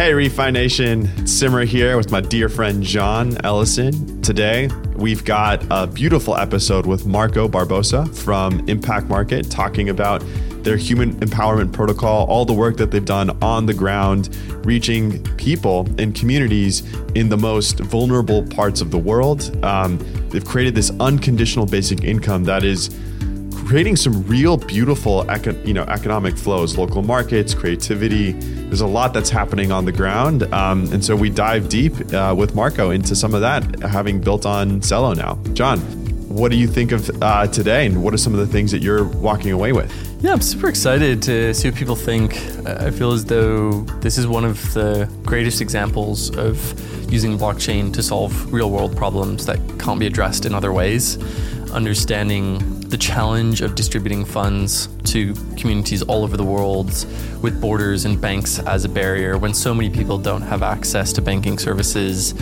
Hey, Refi Nation, Simar here with my dear friend John Ellison. Today, we've got a beautiful episode with Marco Barbosa from Impact Market talking about their human empowerment protocol, all the work that they've done on the ground, reaching people and communities in the most vulnerable parts of the world. Um, they've created this unconditional basic income that is creating some real beautiful you know economic flows local markets creativity. There's a lot that's happening on the ground um, and so we dive deep uh, with marco into some of that having built on Celo now. John what do you think of uh, today and what are some of the things that you're walking away with yeah i'm super excited to see what people think i feel as though this is one of the greatest examples of using blockchain to solve real world problems that can't be addressed in other ways understanding the challenge of distributing funds to communities all over the world with borders and banks as a barrier when so many people don't have access to banking services.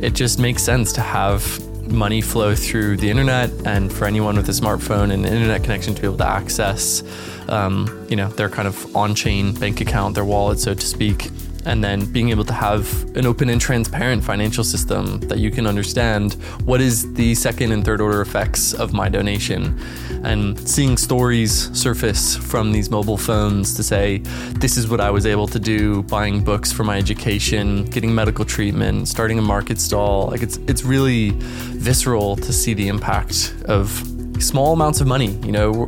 It just makes sense to have money flow through the internet and for anyone with a smartphone and internet connection to be able to access um, you know their kind of on-chain bank account their wallet so to speak and then being able to have an open and transparent financial system that you can understand what is the second and third order effects of my donation. And seeing stories surface from these mobile phones to say this is what I was able to do buying books for my education getting medical treatment starting a market stall. Like it's it's really visceral to see the impact of small amounts of money you know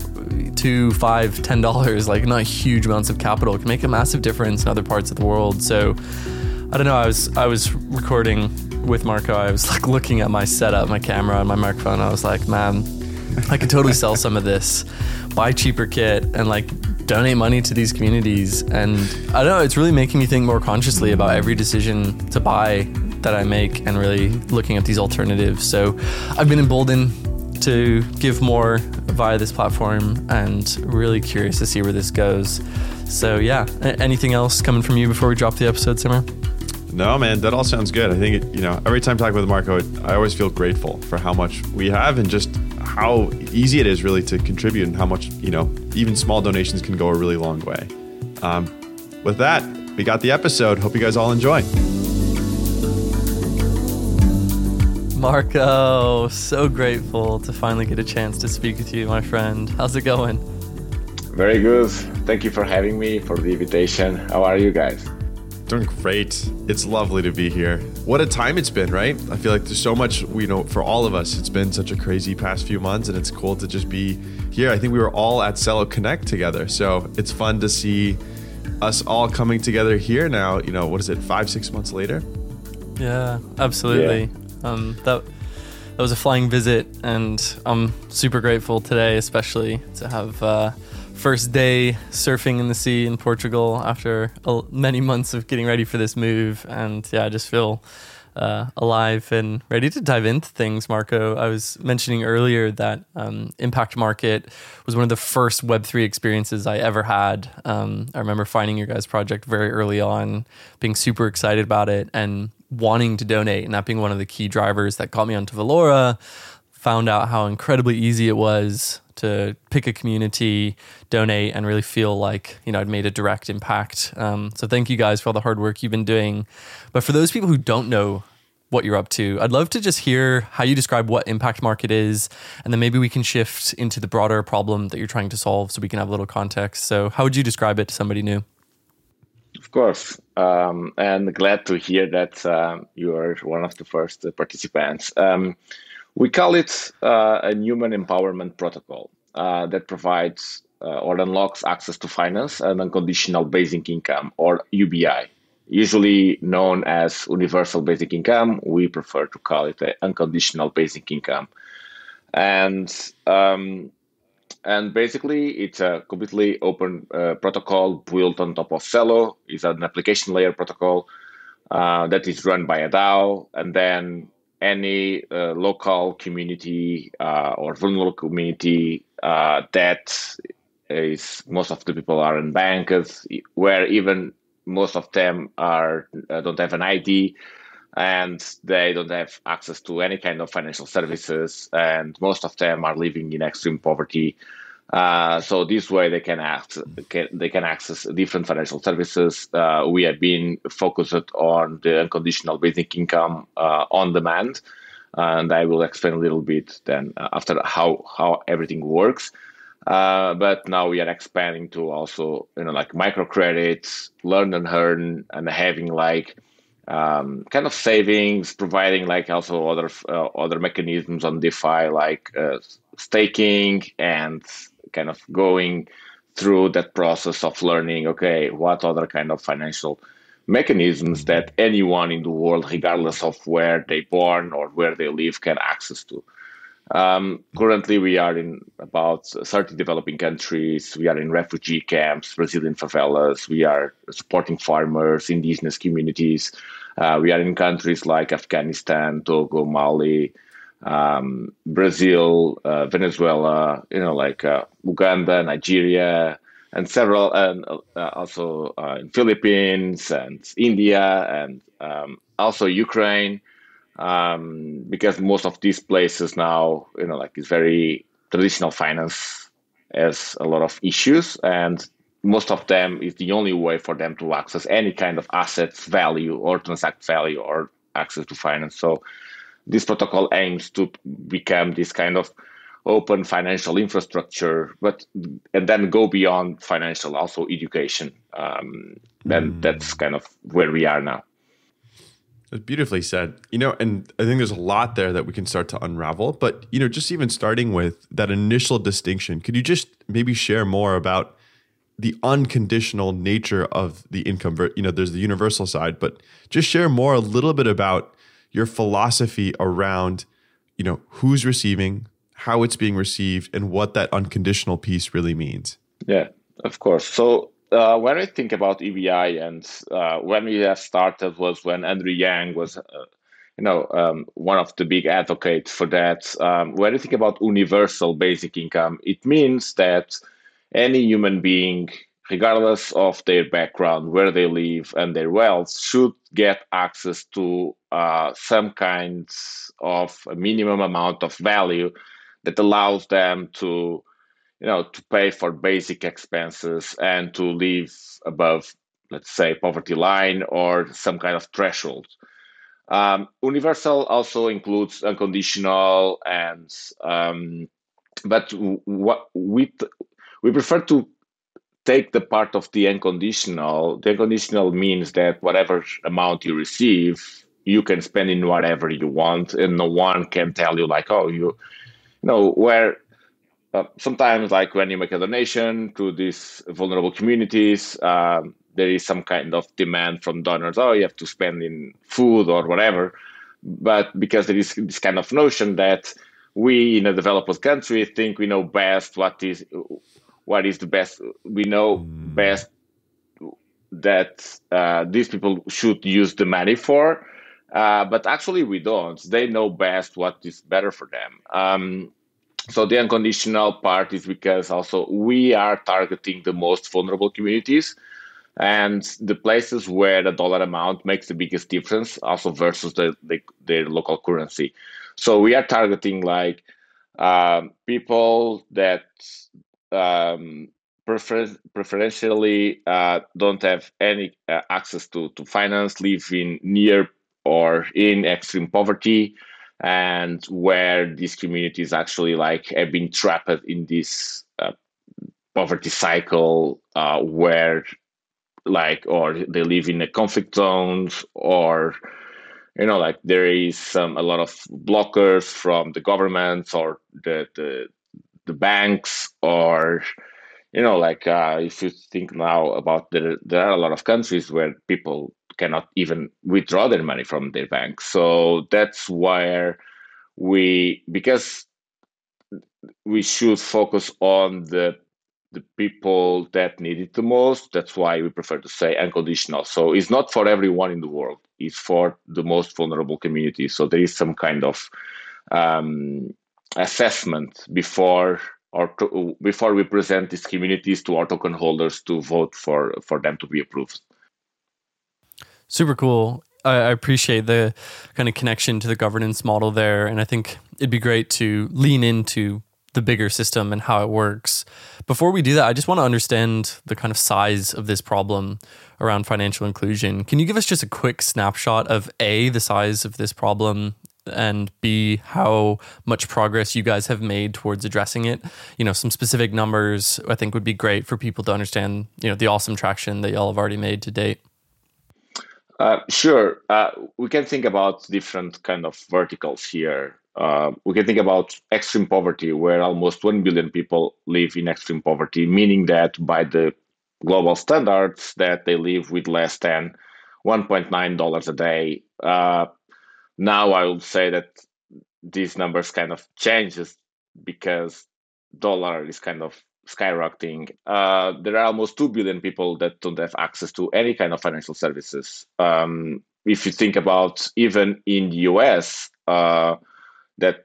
two, five, ten dollars, like not huge amounts of capital, can make a massive difference in other parts of the world. So I don't know. I was I was recording with Marco. I was like looking at my setup, my camera, and my microphone. I was like, man, I could totally sell some of this, buy cheaper kit, and like donate money to these communities. And I don't know. It's really making me think more consciously about every decision to buy that I make, and really looking at these alternatives. So I've been emboldened to give more via this platform and really curious to see where this goes. So, yeah, anything else coming from you before we drop the episode, Simar? No, man, that all sounds good. I think, it, you know, every time talking with Marco, I always feel grateful for how much we have and just how easy it is really to contribute and how much, you know, even small donations can go a really long way. Um, with that, we got the episode. Hope you guys all enjoy. Marco, so grateful to finally get a chance to speak with you, my friend. How's it going? Very good. Thank you for having me, for the invitation. How are you guys? Doing great. It's lovely to be here. What a time it's been, right? I feel like there's so much, you know, for all of us. It's been such a crazy past few months, and it's cool to just be here. I think we were all at Celo Connect together, so it's fun to see us all coming together here now. You know, what is it, five, six months later? Yeah, absolutely. Yeah. Um, that that was a flying visit, and I'm super grateful today, especially to have uh, first day surfing in the sea in Portugal after many months of getting ready for this move. And yeah, I just feel uh, alive and ready to dive into things, Marco. I was mentioning earlier that um, Impact Market was one of the first Web3 experiences I ever had. Um, I remember finding your guys' project very early on, being super excited about it, and wanting to donate and that being one of the key drivers that got me onto Valora. Found out how incredibly easy it was to pick a community, donate, and really feel like you know I'd made a direct impact. Um, so thank you guys for all the hard work you've been doing. But for those people who don't know what you're up to, I'd love to just hear how you describe what impact market is, and then maybe we can shift into the broader problem that you're trying to solve, so we can have a little context. So how would you describe it to somebody new? Of course, um, and glad to hear that uh, you are one of the first participants. Um, we call it uh, a human empowerment protocol uh, that provides uh, or unlocks access to finance and unconditional basic income, or UBI. Usually known as universal basic income, we prefer to call it unconditional basic income. And um, and basically, it's a completely open uh, protocol built on top of Celo. It's an application layer protocol uh, that is run by a DAO, and then any uh, local community uh, or vulnerable community uh, that is most of the people are in banks, where even most of them are uh, don't have an ID and they don't have access to any kind of financial services and most of them are living in extreme poverty Uh, so this way they can access can, they can access different financial services. Uh, we have been focused on the unconditional basic income uh, on demand, and I will explain a little bit then after how how everything works. Uh, but now we are expanding to also you know like microcredits, learn and earn, and having like um, kind of savings, providing like also other uh, other mechanisms on DeFi like staking and kind of going through that process of learning okay what other kind of financial mechanisms that anyone in the world regardless of where they born or where they live can access to um, currently we are in about 30 developing countries. We are in refugee camps brazilian favelas. We are supporting farmers indigenous communities. Uh, we are in countries like afghanistan togo mali um, Brazil, uh, Venezuela, you know, like uh, Uganda, Nigeria, and several, and uh, also uh, in Philippines and India, and um, also Ukraine, um, because most of these places now, you know, like it's very traditional finance has a lot of issues, and most of them is the only way for them to access any kind of assets value or transact value or access to finance. So this protocol aims to become this kind of open financial infrastructure, but and then go beyond financial, also education. Um, then mm. that's kind of where we are now. It's beautifully said. You know, and I think there's a lot there that we can start to unravel. But you know, just even starting with that initial distinction, could you just maybe share more about the unconditional nature of the income? You know, there's the universal side, but just share more a little bit about your philosophy around, you know, who's receiving, how it's being received, and what that unconditional piece really means. Yeah, of course. So uh, when I think about UBI, and uh, when we started was when Andrew Yang was, uh, you know, um, one of the big advocates for that. Um, when you think about universal basic income, it means that any human being regardless of their background, where they live, and their wealth, should get access to uh, some kinds of a minimum amount of value that allows them to, you know, to pay for basic expenses and to live above, let's say, poverty line or some kind of threshold. Um, universal also includes unconditional and, um, but what we we prefer to take the part of the unconditional, the unconditional means that whatever amount you receive, you can spend in whatever you want, and no one can tell you like, oh, you, you know, where uh, sometimes like when you make a donation to these vulnerable communities, um, there is some kind of demand from donors. Oh, you have to spend in food or whatever, but because there is this kind of notion that we in a developed country think we know best what is what is the best we know mm. best that uh, these people should use the money for uh, but actually we don't they know best what is better for them um, so the unconditional part is because also we are targeting the most vulnerable communities and the places where the dollar amount makes the biggest difference also versus the, the their local currency. So we are targeting like um, people that um, prefer- preferentially uh, don't have any uh, access to, to finance, live in near or in extreme poverty, and where these communities actually like have been trapped in this uh, poverty cycle uh, where like or they live in a conflict zones or you know like there is some a lot of blockers from the governments or the the the banks or you know like uh, if you think now about the, there are a lot of countries where people cannot even withdraw their money from their bank. so that's where we because we should focus on the the people that need it the most that's why we prefer to say unconditional so it's not for everyone in the world it's for the most vulnerable communities so there is some kind of um, assessment before or to, before we present these communities to our token holders to vote for for them to be approved. Super cool. I, I appreciate the kind of connection to the governance model there, and I think it'd be great to lean into the bigger system and how it works. Before we do that, I just want to understand the kind of size of this problem around financial inclusion. Can you give us just a quick snapshot of A, the size of this problem, and B, how much progress you guys have made towards addressing it? You know, some specific numbers I think would be great for people to understand, you know, the awesome traction that y'all have already made to date. Uh, sure. Uh, we can think about different kind of verticals here. Uh, we can think about extreme poverty, where almost 1 billion people live in extreme poverty, meaning that by the global standards that they live with less than $1.9 a day. Uh, now I would say that these numbers kind of changes because dollar is kind of skyrocketing. Uh, there are almost 2 billion people that don't have access to any kind of financial services. Um, if you think about even in the US, uh, that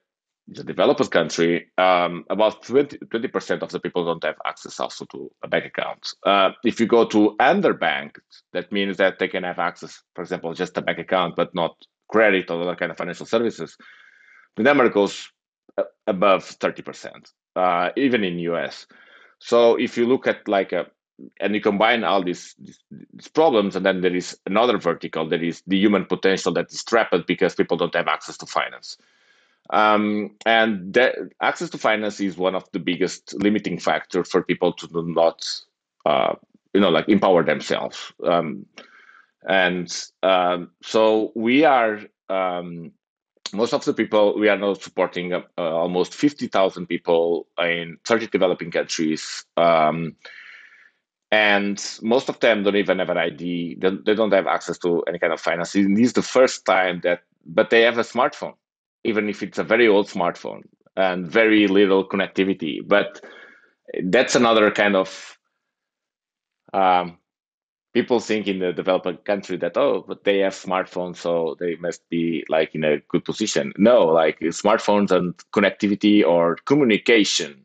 a developed country, um, about 20, percent of the people don't have access also to a bank account. Uh, if you go to underbanked, that means that they can have access, for example, just a bank account, but not credit or other kind of financial services. The number goes above 30%, uh, even in US. So if you look at like a and you combine all these, these, problems, and then there is another vertical that is the human potential that is trapped because people don't have access to finance. Um, and that access to finance is one of the biggest limiting factors for people to not, uh, you know, like empower themselves. Um, and um, so we are um, most of the people we are now supporting uh, almost 50,000 people in 30 developing countries. Um, and most of them don't even have an ID. They, they don't have access to any kind of financing. This is the first time that, but they have a smartphone, even if it's a very old smartphone and very little connectivity. But that's another kind of um, people think in the developing country that oh but they have smartphones so they must be like in a good position. No like smartphones and connectivity or communication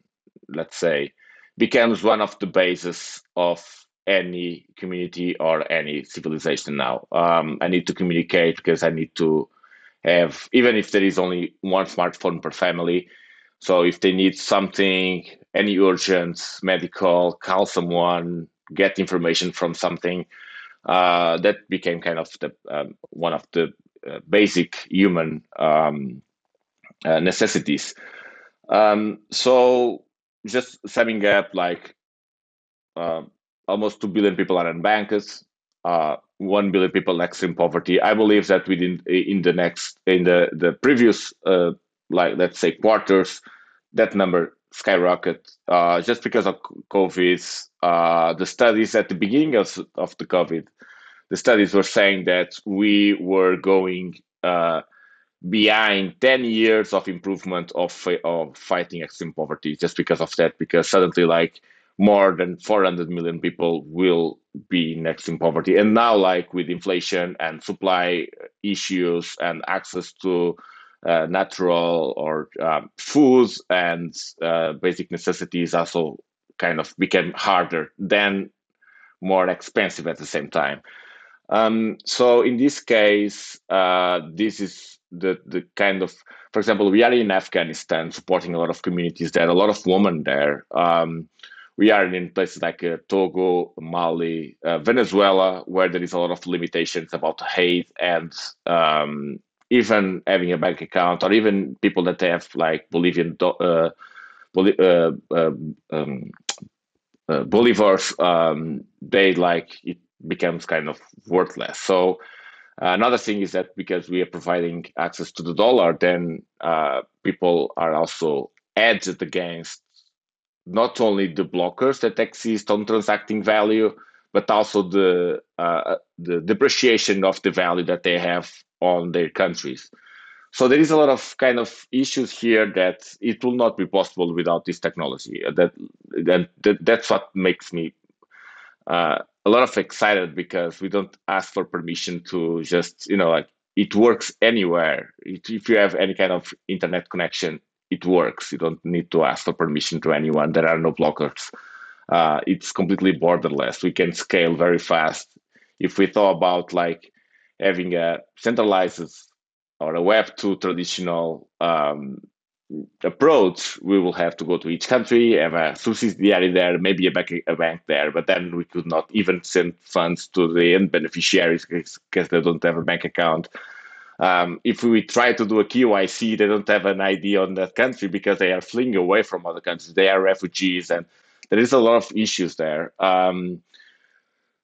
let's say becomes one of the bases of any community or any civilization now. Um, i need to communicate because i need to have even if there is only one smartphone per family so if they need something any urgent medical call someone get information from something uh, that became kind of the um, one of the uh, basic human um, uh, necessities. Um, so just summing up, like uh, almost two billion people are unbanked, uh, one billion people in extreme poverty. I believe that within in the next in the the previous uh, like let's say quarters, that number skyrocket uh, just because of COVID. Uh, the studies at the beginning of, of the COVID, the studies were saying that we were going uh, behind 10 years of improvement of, of fighting extreme poverty just because of that, because suddenly like more than 400 million people will be in extreme poverty. And now like with inflation and supply issues and access to uh, natural or um, foods and uh, basic necessities also kind of became harder then more expensive at the same time. Um, so in this case uh, this is the, the kind of for example we are in afghanistan supporting a lot of communities. There a lot of women there. Um, we are in places like uh, Togo, Mali, uh, Venezuela, where there is a lot of limitations about aid and um, even having a bank account or even people that have like Bolivian uh, uh, um, um, uh, bolivars, um, they like it becomes kind of worthless. So another thing is that because we are providing access to the dollar, then uh, people are also edged against not only the blockers that exist on transacting value, but also the uh, the depreciation of the value that they have on their countries. So there is a lot of kind of issues here that it will not be possible without this technology. That that, that that's what makes me uh, a lot of excited because we don't ask for permission to just you know like it works anywhere. It, if you have any kind of internet connection, it works. You don't need to ask for permission to anyone. There are no blockers. Uh, it's completely borderless. We can scale very fast. If we thought about like having a centralized or a Web two traditional um, approach, we will have to go to each country, have a subsidiary there, maybe a bank, a bank there, but then we could not even send funds to the end beneficiaries because they don't have a bank account. Um, if we try to do a KYC, they don't have an ID on that country because they are fleeing away from other countries. They are refugees, and there is a lot of issues there. Um,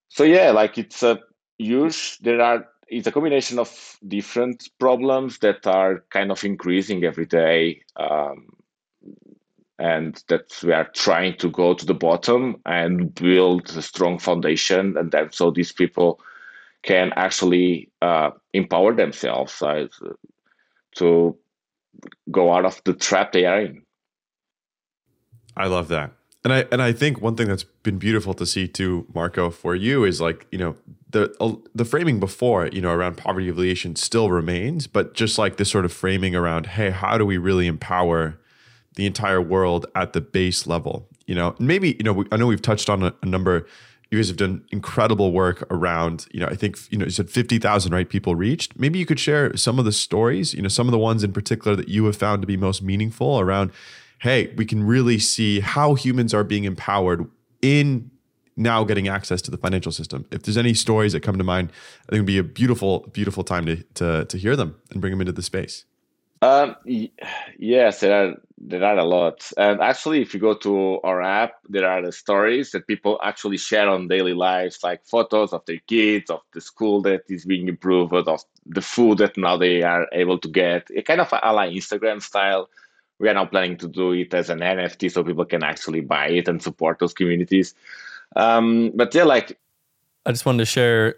so yeah, like it's a huge. There are it's a combination of different problems that are kind of increasing every day. Um, and that we are trying to go to the bottom and build a strong foundation and then so these people can actually uh, empower themselves uh, to go out of the trap they are in i love that and I and I think one thing that's been beautiful to see too, Marco, for you is like you know the the framing before you know around poverty alleviation still remains, but just like this sort of framing around, hey, how do we really empower the entire world at the base level? You know, maybe you know we, I know we've touched on a, a, number. You guys have done incredible work around. You know, I think you know you said fifty thousand right people reached. Maybe you could share some of the stories. You know, some of the ones in particular that you have found to be most meaningful around hey, we can really see how humans are being empowered in now getting access to the financial system. If there's any stories that come to mind, I think it'd be a beautiful, beautiful time to to, to hear them and bring them into the space. Um, yes, there are there are a lot, and actually, if you go to our app, there are the stories that people actually share on daily lives, like photos of their kids, of the school that is being improved, of the food that now they are able to get, a kind of a la Instagram style we are now planning to do it as an NFT so people can actually buy it and support those communities. Um, but yeah, like I just wanted to share.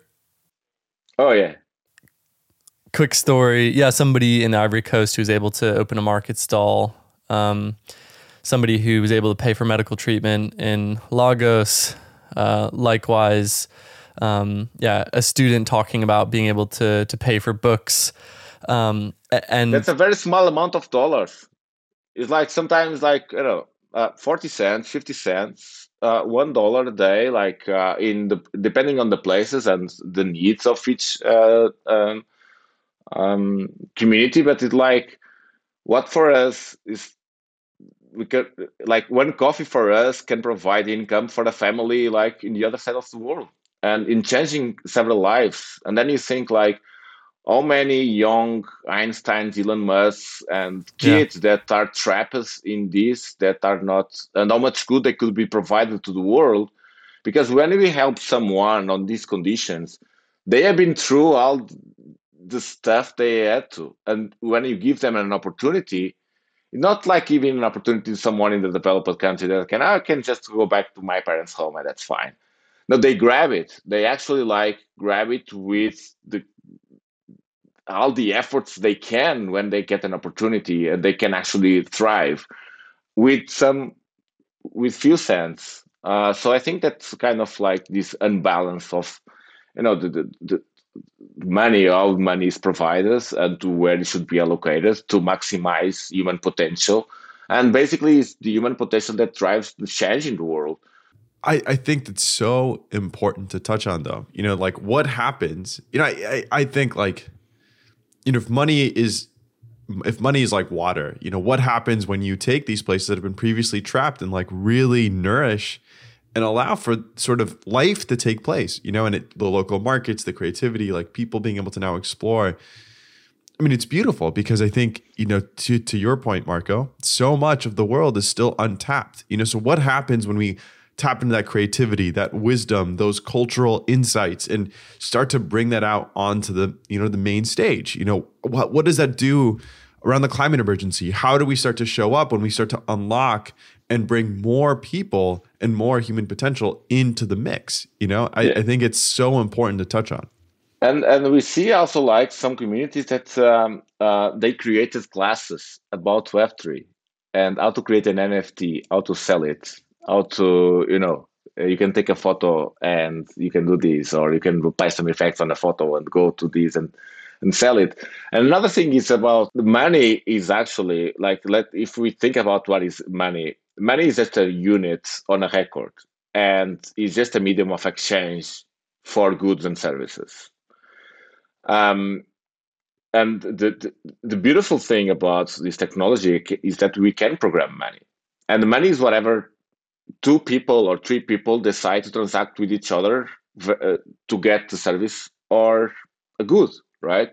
Oh yeah. Quick story. Yeah, somebody in the Ivory Coast who was able to open a market stall. Um, somebody who was able to pay for medical treatment in Lagos. Uh, likewise, um, yeah, a student talking about being able to to pay for books. Um, and that's a very small amount of dollars. It's like sometimes like you know, uh, forty cents, fifty cents, uh, one dollar a day. Like uh, in the depending on the places and the needs of each uh, um, um, community, but it's like what for us is we could like one coffee for us can provide income for the family like in the other side of the world and in changing several lives and then you think like how many young Einsteins, Elon Musk, and kids yeah. that are trapped in this that are not, and how much good they could be provided to the world. Because when we help someone on these conditions, they have been through all the stuff they had to. And when you give them an opportunity, it's not like giving an opportunity to someone in the developed country that can, ah, I can just go back to my parents' home and that's fine. No, they grab it. They actually like grab it with the all the efforts they can when they get an opportunity and they can actually thrive with some with few cents. Uh, so i think that's kind of like this unbalance of you know the, the, the money all money is and to where it should be allocated to maximize human potential. And basically it's the human potential that drives the change in the world. I, I think that's so important to touch on though. You know like what happens you know I, I, I think like you know, if money is if money is like water, you know, what happens when you take these places that have been previously trapped and like really nourish and allow for sort of life to take place, you know, and it, the local markets, the creativity, like people being able to now explore. I mean, it's beautiful because I think, you know, to to your point, Marco, so much of the world is still untapped. You know, so what happens when we tap into that creativity, that wisdom, those cultural insights, and start to bring that out onto the you know the main stage. You know what what does that do around the climate emergency? How do we start to show up when we start to unlock and bring more people and more human potential into the mix? You know, I, yeah. I think it's so important to touch on. And and we see also like some communities that um, uh, they created classes about Web three and how to create an NFT, how to sell it, how to you know you can take a photo and you can do this or you can apply some effects on a photo and go to this and and sell it. And another thing is about money is actually like let if we think about what is money money is just a unit on a record and it's just a medium of exchange for goods and services. Um, and the, the, the beautiful thing about this technology is that we can program money, and money is whatever two people or three people decide to transact with each other uh, to get the service or a good, right?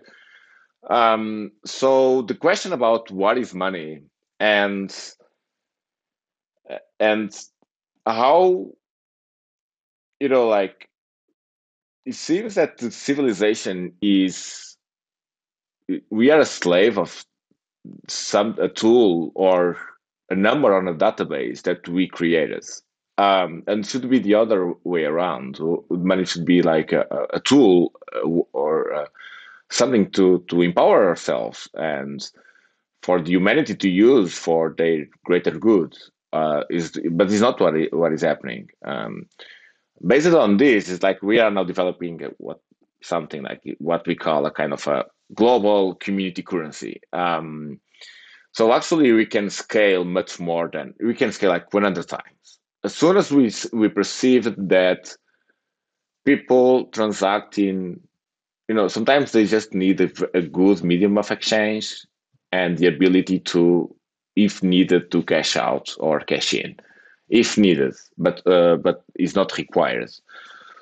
Um, so the question about what is money and and how you know like it seems that the civilization is we are a slave of some a tool or a number on a database that we created. Um, and should be the other way around. Money should be like a, a tool uh, or uh, something to to empower ourselves and for the humanity to use for their greater good uh, is but it's not what, what is happening. Um, based on this it's like we are now developing what something like what we call a kind of a global community currency. Um, so actually we can scale much more than we can scale like 100 times. As soon as we we perceive that people transacting, you know sometimes they just need a, a good medium of exchange and the ability to if needed to cash out or cash in if needed but uh, but is not required.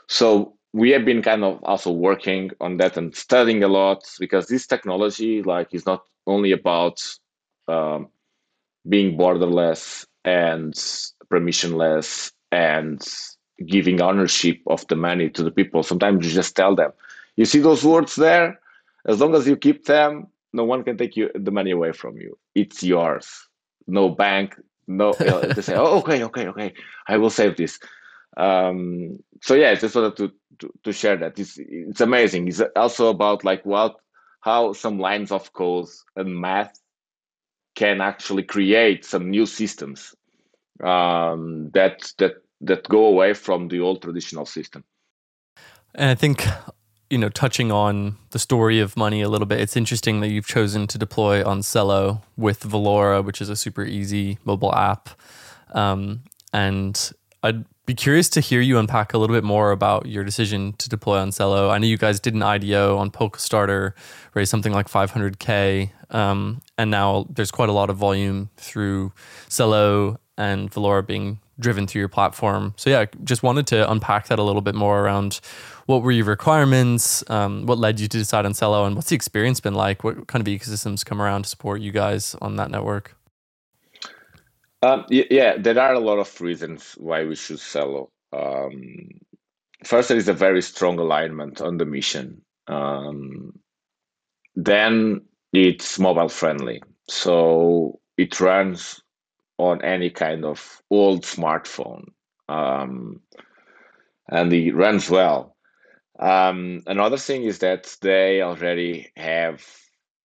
So we have been kind of also working on that and studying a lot because this technology like is not only about um, being borderless and permissionless and giving ownership of the money to the people sometimes you just tell them you see those words there? As long as you keep them, no one can take you the money away from you. It's yours. No bank, no. they say, "Oh, okay, okay, okay. I will save this." Um, so yeah, I just wanted to, to, to share that. It's it's amazing. It's also about like what how some lines of code and math can actually create some new systems um, that that that go away from the old traditional system. And I think you know, touching on the story of money a little bit, it's interesting that you've chosen to deploy on Celo with Valora, which is a super easy mobile app. Um, and I'd be curious to hear you unpack a little bit more about your decision to deploy on Celo. I know you guys did an IDO on Polkastarter, raised something like 500K. Um, and now there's quite a lot of volume through Celo and Valora being driven through your platform. So yeah, just wanted to unpack that a little bit more around what were your requirements, um, what led you to decide on Celo, and what's the experience been like? What kind of ecosystems come around to support you guys on that network? Um, yeah, there are a lot of reasons why we should sell. Um, first, there is a very strong alignment on the mission. Um, then it's mobile friendly, so it runs on any kind of old smartphone um, and it runs well. Um, another thing is that they already have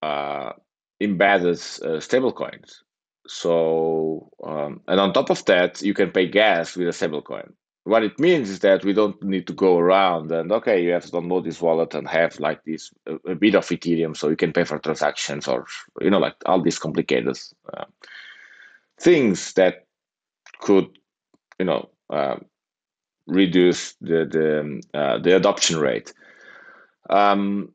uh, embedded uh, stablecoins. So, um, and on top of that, you can pay gas with a stablecoin. What it means is that we don't need to go around and okay, you have to download this wallet and have like this a, a bit of Ethereum so you can pay for transactions or you know like all these complicated uh, things that could, you know, uh, reduce the the uh, the adoption rate. Um,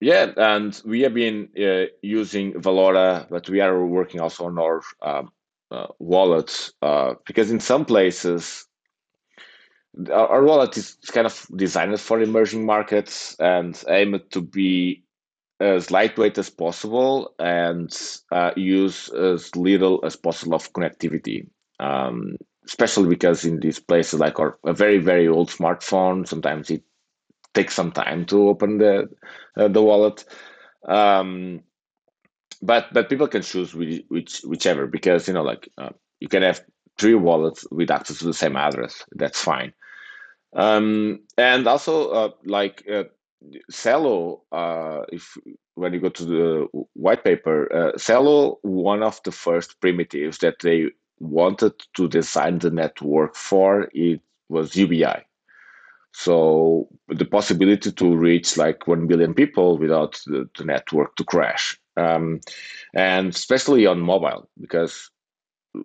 yeah, and we have been uh, using Valora, but we are working also on our um, uh, uh, because in some places our, our wallet is kind of designed for emerging markets and aimed to be as lightweight as possible and uh, use as little as possible of connectivity. Um, especially because in these places like our, a very very old smartphone, sometimes it takes some time to open the uh, the wallet. Um, but but people can choose which, which whichever because you know like uh, you can have three wallets with access to the same address. That's fine. Um, and also uh, like uh, Celo, uh, if when you go to the white paper, uh, Celo, one of the first primitives that they wanted to design the network for it was UBI. So the possibility to reach like one billion people without the, the network to crash, um, and especially on mobile because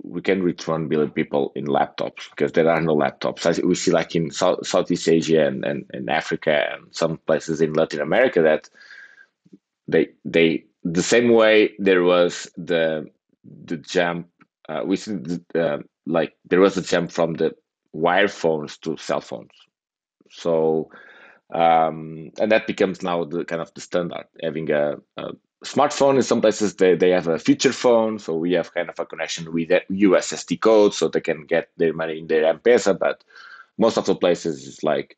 we can reach 1 billion people in laptops because there are no laptops. We see like in South, Southeast Asia and, and, and Africa and some places in Latin America that they they the same way there was the the jump uh, we uh, like there was a jump from the wire phones to cell phones so um, and that becomes now the kind of the standard having a, a, smartphone in some places they, they have a feature phone so we have kind of a connection with ussd code so they can get their money in their m-pesa but most of the places is like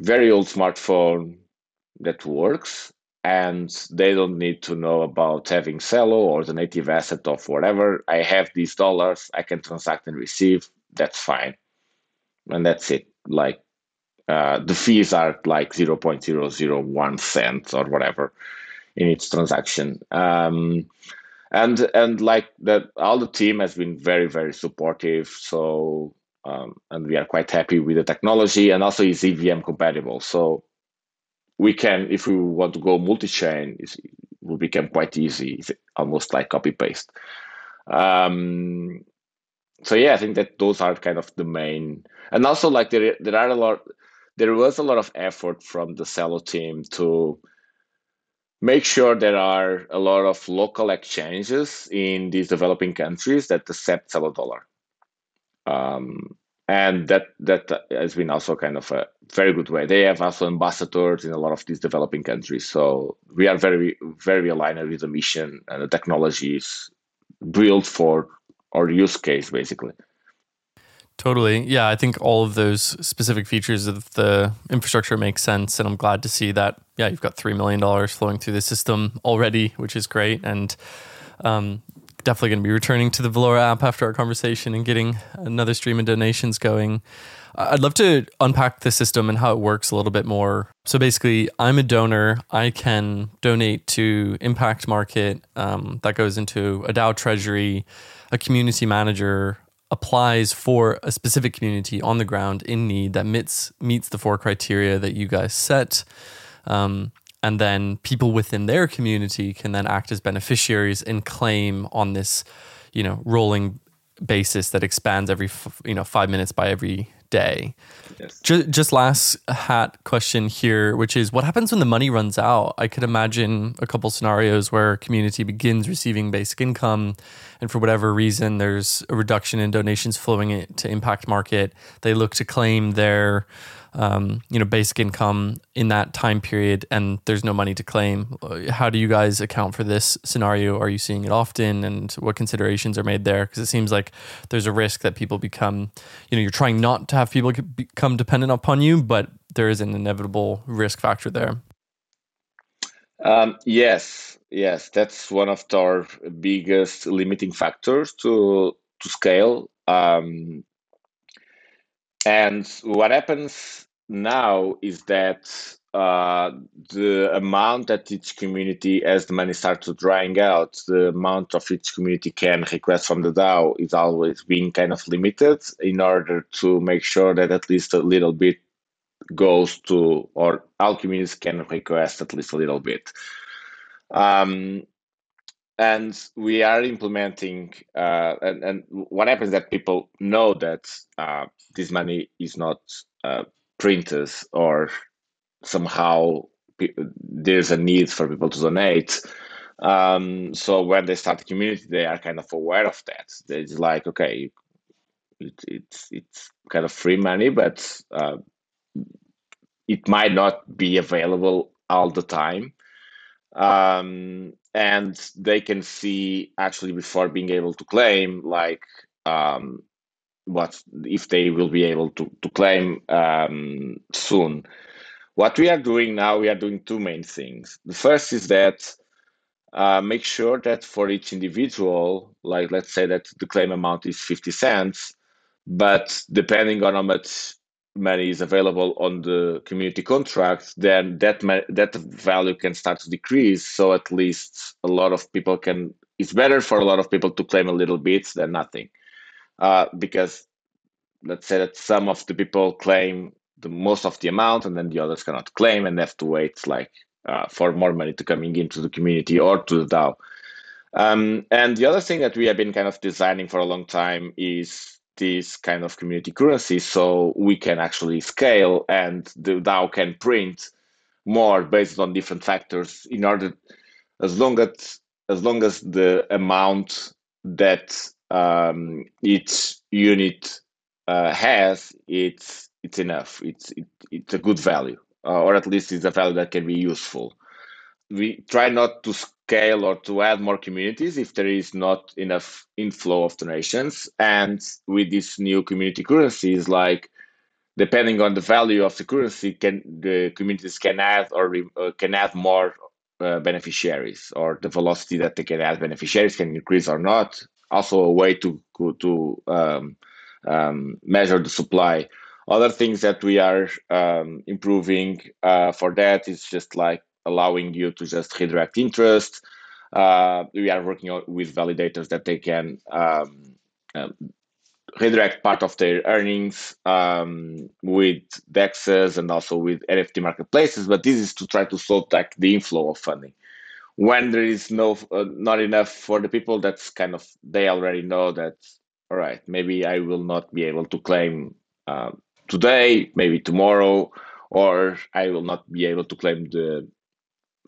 very old smartphone that works and they don't need to know about having Celo or the native asset of whatever. I have these dollars, I can transact and receive. That's fine, and that's it. Like uh, the fees are like zero point zero zero one cents or whatever in each transaction. Um, and and like that, all the team has been very very supportive. So um, and we are quite happy with the technology, and also is EVM compatible. So we can, if we want to go multi-chain, it will become quite easy. It's almost like copy paste. Um, so yeah, I think that those are kind of the main, and also like there there are a lot, there was a lot of effort from the Celo team to make sure there are a lot of local exchanges in these developing countries that accept Celo dollar. Um, and that that has been also kind of a very good way. They have also ambassadors in a lot of these developing countries, so we are very very aligned with the mission and the technology is built for our use case basically. Totally. Yeah, I think all of those specific features of the infrastructure make sense. And I'm glad to see that, yeah, you've got $3 million flowing through the system already, which is great. And um, definitely going to be returning to the Valora app after our conversation and getting another stream of donations going. I'd love to unpack the system and how it works a little bit more. So basically, I'm a donor. I can donate to Impact Market. Um, that goes into a DAO treasury. A community manager applies for a specific community on the ground in need that meets meets the four criteria that you guys set. Um, and then people within their community can then act as beneficiaries and claim on this you know rolling basis that expands every you know five minutes by every day. Yes. just, just last hat question here which is what happens when the money runs out? I could imagine a couple scenarios where a community begins receiving basic income and for whatever reason there's a reduction in donations flowing it to impact market. They look to claim their um, you know, basic income in that time period and there's no money to claim. How do you guys account for this scenario? Are you seeing it often and what considerations are made there? Because it seems like there's a risk that people become, you know, you're trying not to have people become dependent upon you, but there is an inevitable risk factor there. Um, yes, yes, that's one of our biggest limiting factors to to scale. Um, and what happens now is that uh, the amount that each community, as the money starts to drying out, the amount of each community can request from the DAO is always being kind of limited in order to make sure that at least a little bit goes to, or all communities can request at least a little bit. Um, and we are implementing, uh, and, and what happens that people know that uh, this money is not uh, printers or somehow there's a need for people to donate. Um, so when they start the community, they are kind of aware of that. It's like, okay, it, it's it's kind of free money, but uh, it might not be available all the time. Um, and they can see actually before being able to claim, like um, what if they will be able to, to claim um, soon. What we are doing now, we are doing two main things. The first is that uh, make sure that for each individual, like let's say that the claim amount is 50 cents, but depending on how much money is available on the community contract, then that that value can start to decrease. So at least a lot of people can. It's better for a lot of people to claim a little bit than nothing uh, because let's say that some of the people claim the most of the amount and then the others cannot claim and have to wait like uh, for more money to coming into the community or to the DAO. Um, and the other thing that we have been kind of designing for a long time is this kind of community currency so we can actually scale and the DAO can print more based on different factors in order as long as as long as the amount that um, each unit uh, has, it's it's enough. It's it, it's a good value, uh, or at least it's a value that can be useful. We try not to scale or to add more communities if there is not enough inflow of donations. And with these new community currencies, like depending on the value of the currency, can the communities can add or uh, can add more uh, beneficiaries, or the velocity that they can add beneficiaries can increase or not. Also, a way to to um, um, measure the supply. Other things that we are um, improving uh, for that is just like allowing you to just redirect interest. Uh, we are working with validators that they can um, um, redirect part of their earnings um, with dexes and also with nft marketplaces but this is to try to solve like the inflow of funding when there is no uh, not enough for the people that's kind of they already know that all right maybe i will not be able to claim uh, today maybe tomorrow or i will not be able to claim the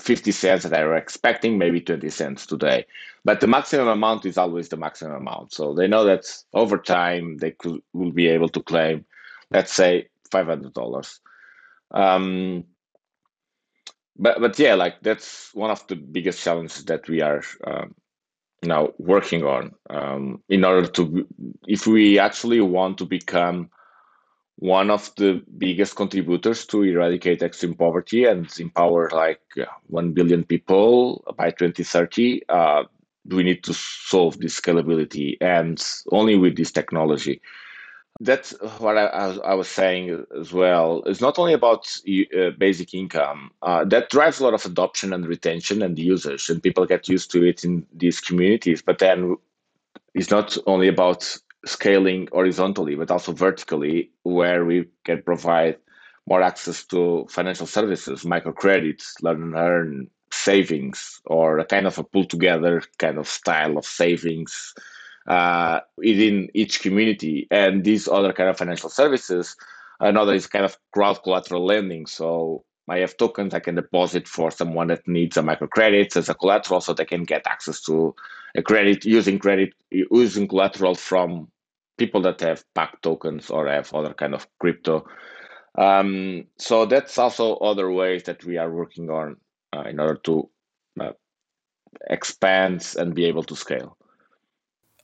50 cents that I were expecting, maybe 20 cents today. But the maximum amount is always the maximum amount. So they know that over time they could will be able to claim, let's say, $500. Um, but but yeah, like that's one of the biggest challenges that we are um, now working on um, in order to, if we actually want to become one of the biggest contributors to eradicate extreme poverty and empower like 1 billion people by 2030 uh, we need to solve this scalability and only with this technology that's what I, I, was saying as well. It's not only about uh, basic income. Uh, that drives a lot of adoption and retention and usage and people get used to it in these communities. But then it's not only about scaling horizontally, but also vertically, where we can provide more access to financial services, microcredits, learn and earn, savings, or a kind of a pull together kind of style of savings uh, within each community. And these other kind of financial services, another is kind of crowd collateral lending. So I have tokens I can deposit for someone that needs a microcredit as a collateral so they can get access to a credit using credit using collateral from people that have PACT tokens or have other kind of crypto. Um, so that's also other ways that we are working on uh, in order to uh, expand and be able to scale.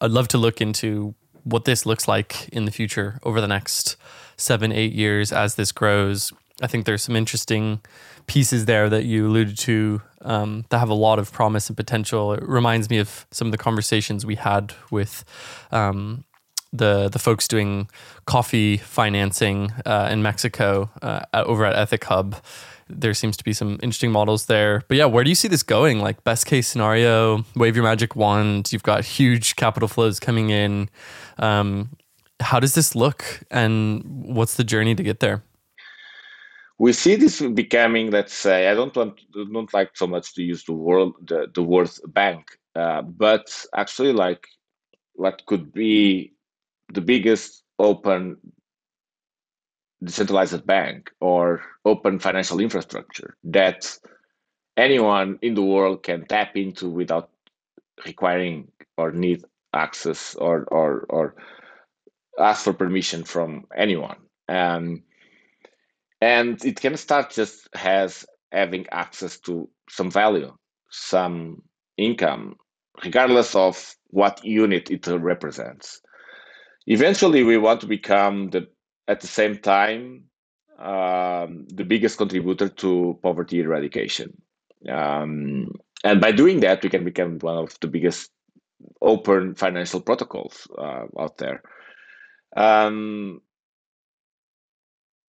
I'd love to look into what this looks like in the future over the next seven, eight years as this grows. I think there's some interesting pieces there that you alluded to um, that have a lot of promise and potential. It reminds me of some of the conversations we had with um, the the folks doing coffee financing uh, in Mexico uh, over at EthicHub. There seems to be some interesting models there. But yeah, where do you see this going? Like best case scenario, wave your magic wand. You've got huge capital flows coming in. Um, how does this look, and what's the journey to get there? we see this becoming, let's say, I don't want, don't like so much to use the word the, the word bank, uh, but actually like what could be the biggest open decentralized bank or open financial infrastructure that anyone in the world can tap into without requiring or need access or or or ask for permission from anyone. Um, and it can start just as having access to some value, some income, regardless of what unit it represents. Eventually, we want to become the at the same time um, the biggest contributor to poverty eradication. Um, and by doing that, we can become one of the biggest open financial protocols uh, out there. Um,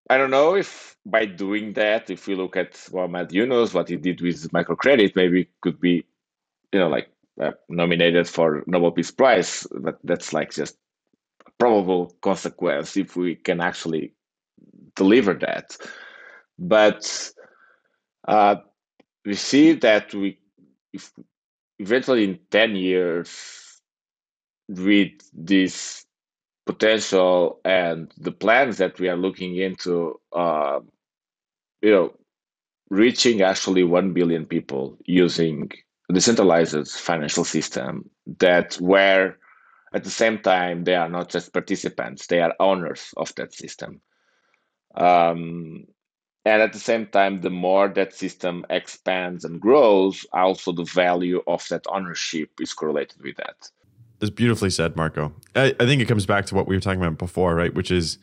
I don't know if by doing that, if we look at Muhammad Yunus, what he did with microcredit, maybe could be, you know, like uh, nominated for Nobel Peace Prize. But that's like just probable consequence if we can actually deliver that. But uh, we see that we, if eventually in ten years, with this potential and the plans that we are looking into, uh, you know, reaching actually 1 billion people using decentralized financial system that where at the same time they are not just participants they are owners of that system. Um, and at the same time the more that system expands and grows also the value of that ownership is correlated with that. That's beautifully said marco. I, I think it comes back to what we were talking about before right? Which is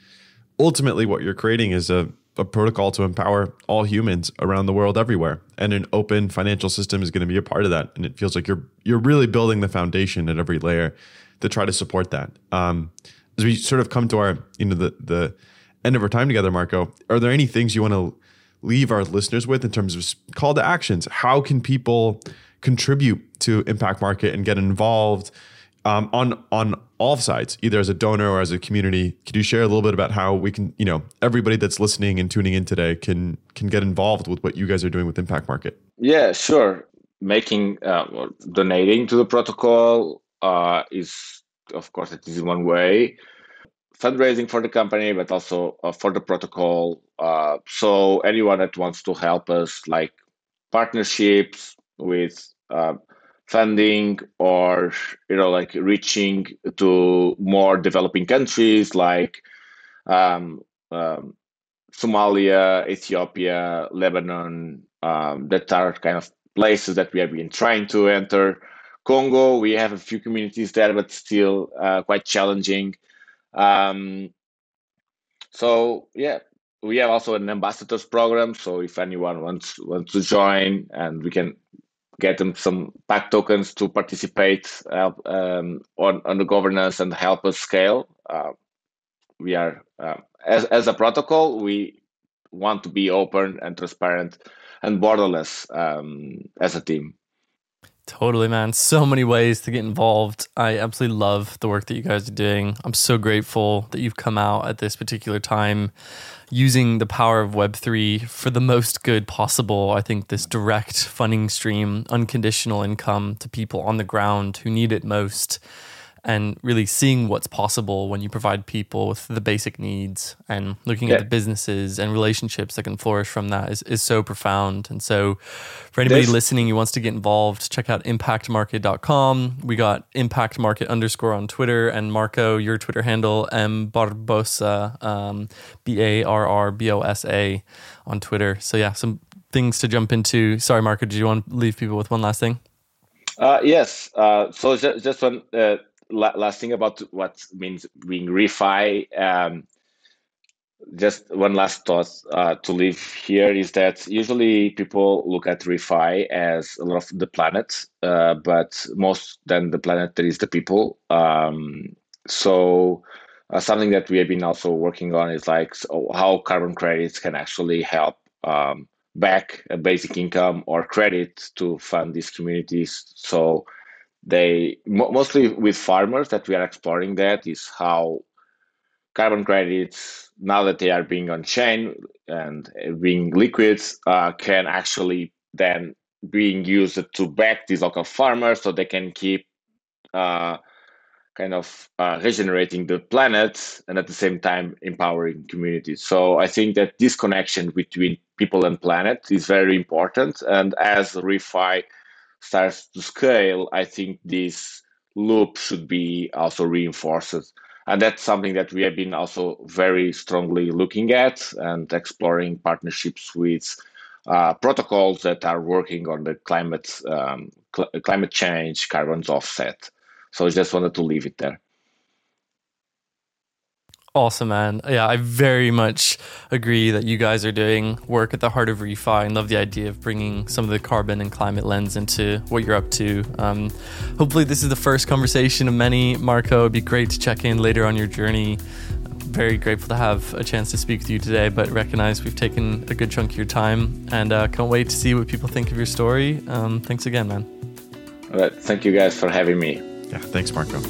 ultimately what you're creating is a a protocol to empower all humans around the world everywhere. And an open financial system is going to be a part of that. And it feels like you're you're really building the foundation at every layer to try to support that um, as we sort of come to our you know the the end of our time together marco are there any things you want to leave our listeners with in terms of call to actions how can people contribute to impact market and get involved um, on on all sides, either as a donor or as a community. Could you share a little bit about how we can, you know, everybody that's listening and tuning in today can can get involved with what you guys are doing with Impact Market? Yeah, sure. Making uh, donating to the protocol uh, is, of course, it is one way. Fundraising for the company, but also uh, for the protocol. Uh, so anyone that wants to help us, like partnerships with uh, funding or you know like reaching to more developing countries like um, um, Somalia, Ethiopia, Lebanon, um, that are kind of places that we have been trying to enter. Congo, we have a few communities there, but still uh, quite challenging. Um, so yeah, we have also an ambassadors program. So if anyone wants wants to join, and we can get them some PACT tokens to participate uh, um, on, on the governance and help us scale. Uh, we are, uh, as, as a protocol, we want to be open and transparent and borderless um, as a team. Totally, man. So many ways to get involved. I absolutely love the work that you guys are doing. I'm so grateful that you've come out at this particular time using the power of Web3 for the most good possible. I think this direct funding stream, unconditional income to people on the ground who need it most and really seeing what's possible when you provide people with the basic needs and looking yeah. at the businesses and relationships that can flourish from that is, is so profound. And so, for anybody There's, listening who wants to get involved, check out impactmarket.com. We got impact market underscore on Twitter, and Marco, your Twitter handle, M Barbosa, um, B A R R B O S A on Twitter. So, yeah, some things to jump into. Sorry, Marco, did you want to leave people with one last thing? Uh, yes. Uh, so, just, just one. Uh, last thing about what means being refi. Um, just one last thought uh, to leave here is that usually people look at refi as a lot of the planet, uh, but most than the planet there is the people. Um, so uh, something that we have been also working on is like so how carbon credits can actually help um, back a basic income or credit to fund these communities. So they mostly with farmers that we are exploring that is how carbon credits now that they are being on chain and being liquids uh, can actually then being used to back these local farmers so they can keep uh, kind of uh, regenerating the planet and at the same time empowering communities. So i think that this connection between people and planet is very important. And as refi starts to scale, I think this loop should be also reinforced. And that's something that we have been also very strongly looking at and exploring partnerships with uh, protocols that are working on the climate um, cl- climate change, carbon offset. So I just wanted to leave it there. Awesome, man. Yeah, I very much agree that you guys are doing work at the heart of refi and love the idea of bringing some of the carbon and climate lens into what you're up to. Um, hopefully, this is the first conversation of many. Marco, it'd be great to check in later on your journey. Very grateful to have a chance to speak with you today, but recognize we've taken a good chunk of your time and uh, can't wait to see what people think of your story. Um, thanks again, man. All right. Thank you guys for having me. Yeah, thanks, Marco.